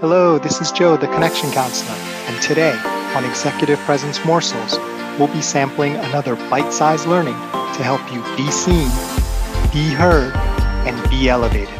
Hello, this is Joe, the Connection Counselor, and today on Executive Presence Morsels, we'll be sampling another bite sized learning to help you be seen, be heard, and be elevated.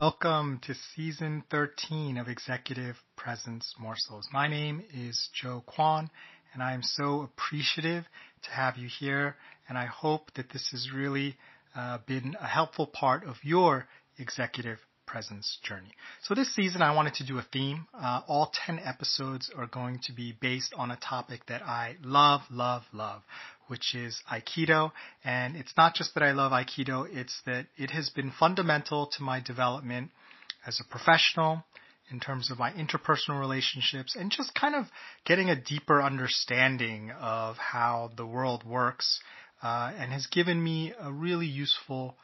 Welcome to season 13 of Executive Presence Morsels. My name is Joe Kwan, and I am so appreciative to have you here, and I hope that this is really uh, been a helpful part of your executive presence journey. So this season I wanted to do a theme. Uh, all 10 episodes are going to be based on a topic that I love, love, love, which is Aikido. And it's not just that I love Aikido, it's that it has been fundamental to my development as a professional, in terms of my interpersonal relationships and just kind of getting a deeper understanding of how the world works uh, and has given me a really useful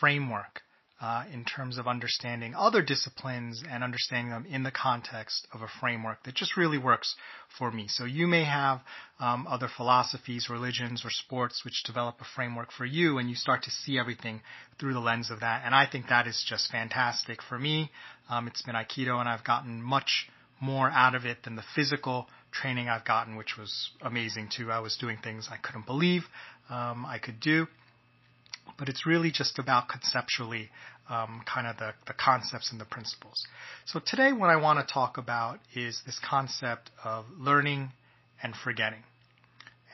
framework uh, in terms of understanding other disciplines and understanding them in the context of a framework that just really works for me. So you may have um, other philosophies, religions, or sports which develop a framework for you, and you start to see everything through the lens of that. And I think that is just fantastic for me. Um, it's been Aikido, and I've gotten much more out of it than the physical training I've gotten, which was amazing too. I was doing things I couldn't believe um, I could do but it's really just about conceptually um, kind of the, the concepts and the principles. So today what I want to talk about is this concept of learning and forgetting.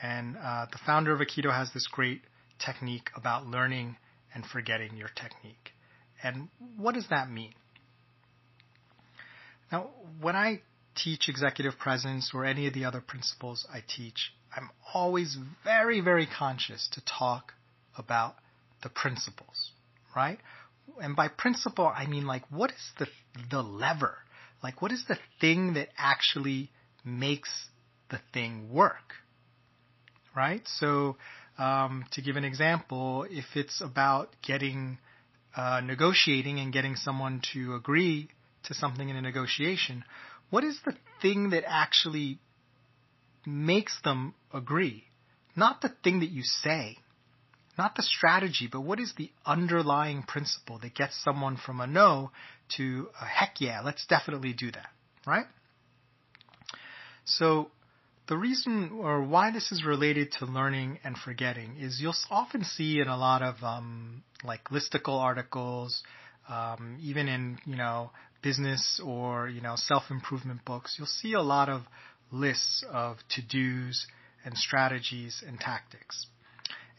And uh, the founder of Aikido has this great technique about learning and forgetting your technique. And what does that mean? Now, when I teach executive presence or any of the other principles I teach, I'm always very, very conscious to talk about the principles, right? And by principle, I mean like what is the the lever? Like what is the thing that actually makes the thing work? Right? So um, to give an example, if it's about getting uh, negotiating and getting someone to agree to something in a negotiation, what is the thing that actually makes them agree? Not the thing that you say, not the strategy, but what is the underlying principle that gets someone from a no to a heck yeah, let's definitely do that, right? So the reason or why this is related to learning and forgetting is you'll often see in a lot of um, like listicle articles, um, even in you know business or you know self improvement books, you'll see a lot of lists of to dos and strategies and tactics.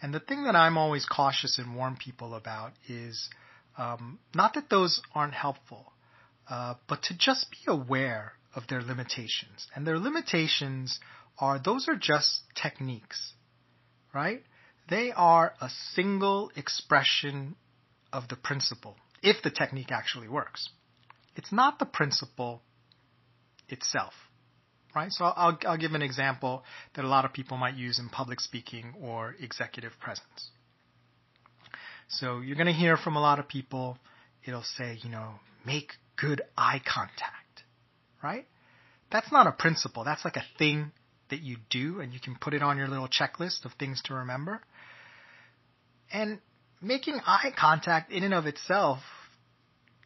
And the thing that I'm always cautious and warn people about is um, not that those aren't helpful, uh, but to just be aware of their limitations. And their limitations are those are just techniques, right? They are a single expression of the principle, if the technique actually works. It's not the principle itself right? So I'll, I'll give an example that a lot of people might use in public speaking or executive presence. So you're going to hear from a lot of people, it'll say, you know, make good eye contact, right? That's not a principle. That's like a thing that you do and you can put it on your little checklist of things to remember. And making eye contact in and of itself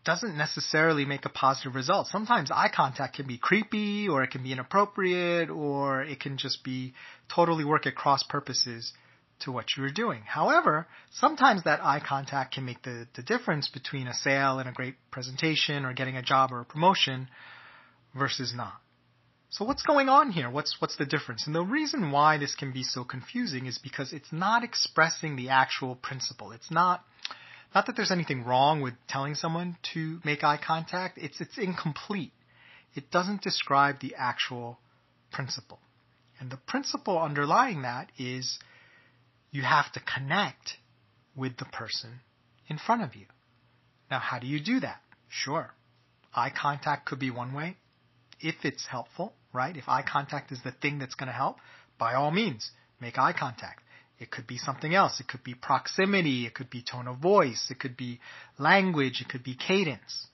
doesn't necessarily make a positive result. Sometimes eye contact can be creepy or it can be inappropriate or it can just be totally work at cross purposes to what you are doing. However, sometimes that eye contact can make the, the difference between a sale and a great presentation or getting a job or a promotion versus not. So what's going on here? What's what's the difference? And the reason why this can be so confusing is because it's not expressing the actual principle. It's not not that there's anything wrong with telling someone to make eye contact. It's it's incomplete. It doesn't describe the actual principle. And the principle underlying that is you have to connect with the person in front of you. Now, how do you do that? Sure. Eye contact could be one way if it's helpful, right? If eye contact is the thing that's going to help, by all means, make eye contact. It could be something else. It could be proximity. It could be tone of voice. It could be language. It could be cadence.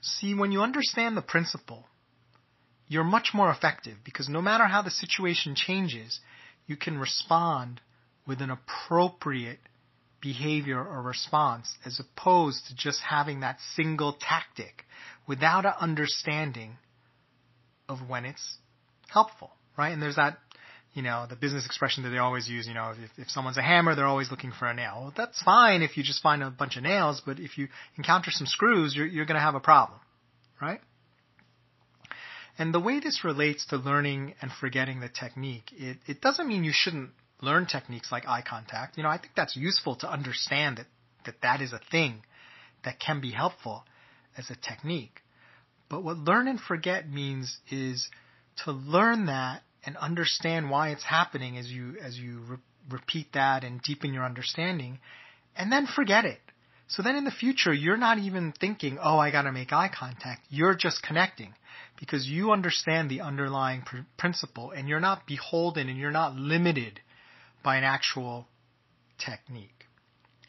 See, when you understand the principle, you're much more effective because no matter how the situation changes, you can respond with an appropriate behavior or response as opposed to just having that single tactic without an understanding of when it's helpful, right? And there's that, you know, the business expression that they always use, you know, if, if someone's a hammer, they're always looking for a nail. Well, that's fine if you just find a bunch of nails, but if you encounter some screws, you're, you're going to have a problem, right? And the way this relates to learning and forgetting the technique, it, it doesn't mean you shouldn't learn techniques like eye contact. You know, I think that's useful to understand that, that that is a thing that can be helpful as a technique. But what learn and forget means is to learn that and understand why it's happening as you as you re- repeat that and deepen your understanding and then forget it. So then in the future, you're not even thinking, oh, I got to make eye contact. You're just connecting because you understand the underlying pr- principle and you're not beholden and you're not limited by an actual technique.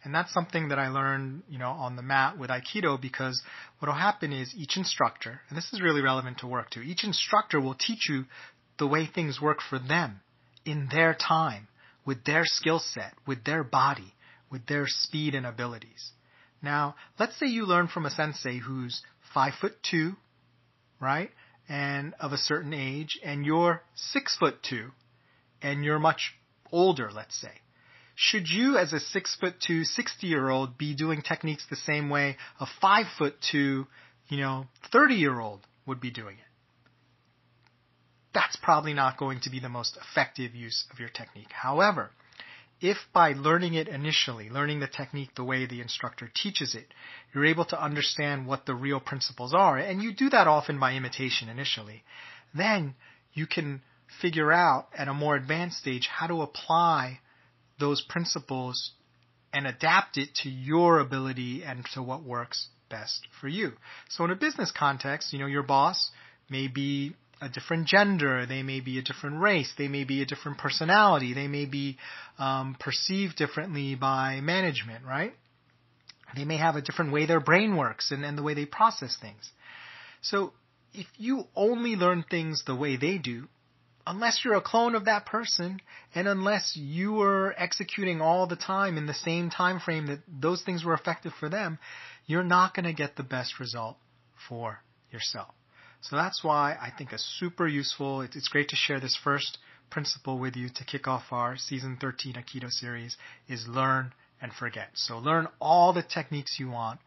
And that's something that I learned, you know, on the mat with Aikido because what will happen is each instructor, and this is really relevant to work too, each instructor will teach you the way things work for them in their time, with their skill set, with their body, with their speed and abilities. Now, let's say you learn from a sensei who's five foot two, right? And of a certain age, and you're six foot two, and you're much older, let's say. Should you, as a six foot two, 60 year old, be doing techniques the same way a five foot two, you know, 30 year old would be doing it? That's probably not going to be the most effective use of your technique. However, if by learning it initially, learning the technique the way the instructor teaches it, you're able to understand what the real principles are, and you do that often by imitation initially, then you can figure out at a more advanced stage how to apply those principles and adapt it to your ability and to what works best for you. So in a business context, you know, your boss may be a different gender, they may be a different race, they may be a different personality, they may be um, perceived differently by management, right? They may have a different way their brain works and, and the way they process things. So if you only learn things the way they do, unless you're a clone of that person and unless you are executing all the time in the same time frame that those things were effective for them, you're not going to get the best result for yourself. So that's why I think it's super useful. It's great to share this first principle with you to kick off our season 13 Aikido series is learn and forget. So learn all the techniques you want,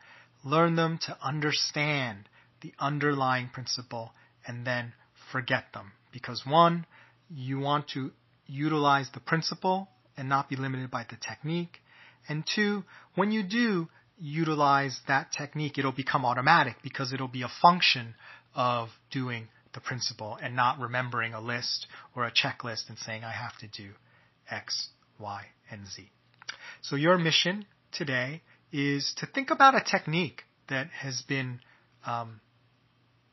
learn them to understand the underlying principle and then forget them because one, you want to utilize the principle and not be limited by the technique. And two, when you do utilize that technique, it'll become automatic because it'll be a function of doing the principle and not remembering a list or a checklist and saying, I have to do X, Y, and Z. So your mission today is to think about a technique that has been um,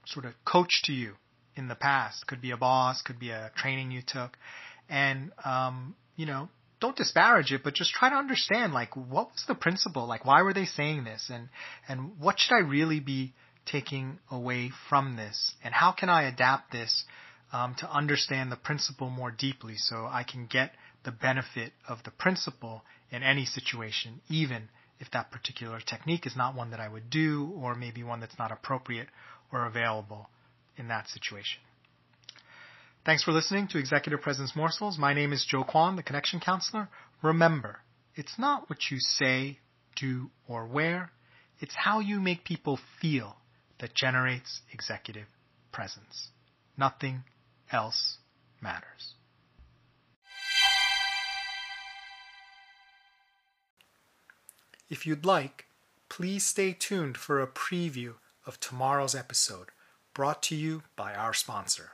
sort of coached to you in the past. Could be a boss, could be a training you took, and um, you know, don't disparage it, but just try to understand like what was the principle, like why were they saying this, and and what should I really be taking away from this, and how can I adapt this um, to understand the principle more deeply, so I can get the benefit of the principle in any situation, even if that particular technique is not one that I would do, or maybe one that's not appropriate or available in that situation. Thanks for listening to Executive Presence Morsels. My name is Joe Kwan, the Connection Counselor. Remember, it's not what you say, do, or wear, it's how you make people feel that generates executive presence. Nothing else matters. If you'd like, please stay tuned for a preview of tomorrow's episode brought to you by our sponsor.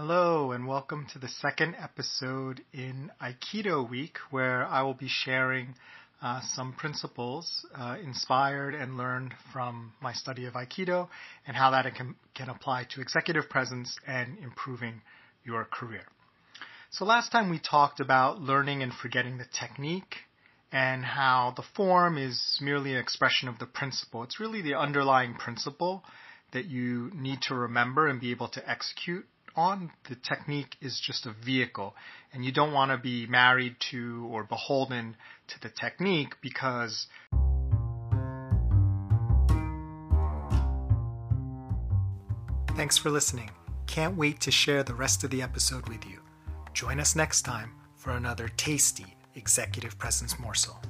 Hello, and welcome to the second episode in Aikido Week, where I will be sharing uh, some principles uh, inspired and learned from my study of Aikido and how that can, can apply to executive presence and improving your career. So, last time we talked about learning and forgetting the technique and how the form is merely an expression of the principle. It's really the underlying principle that you need to remember and be able to execute on. The technique is just a vehicle, and you don't want to be married to or beholden to the technique because Thanks for listening. Can't wait to share the rest of the episode with you. Join us next time for another tasty executive presence morsel.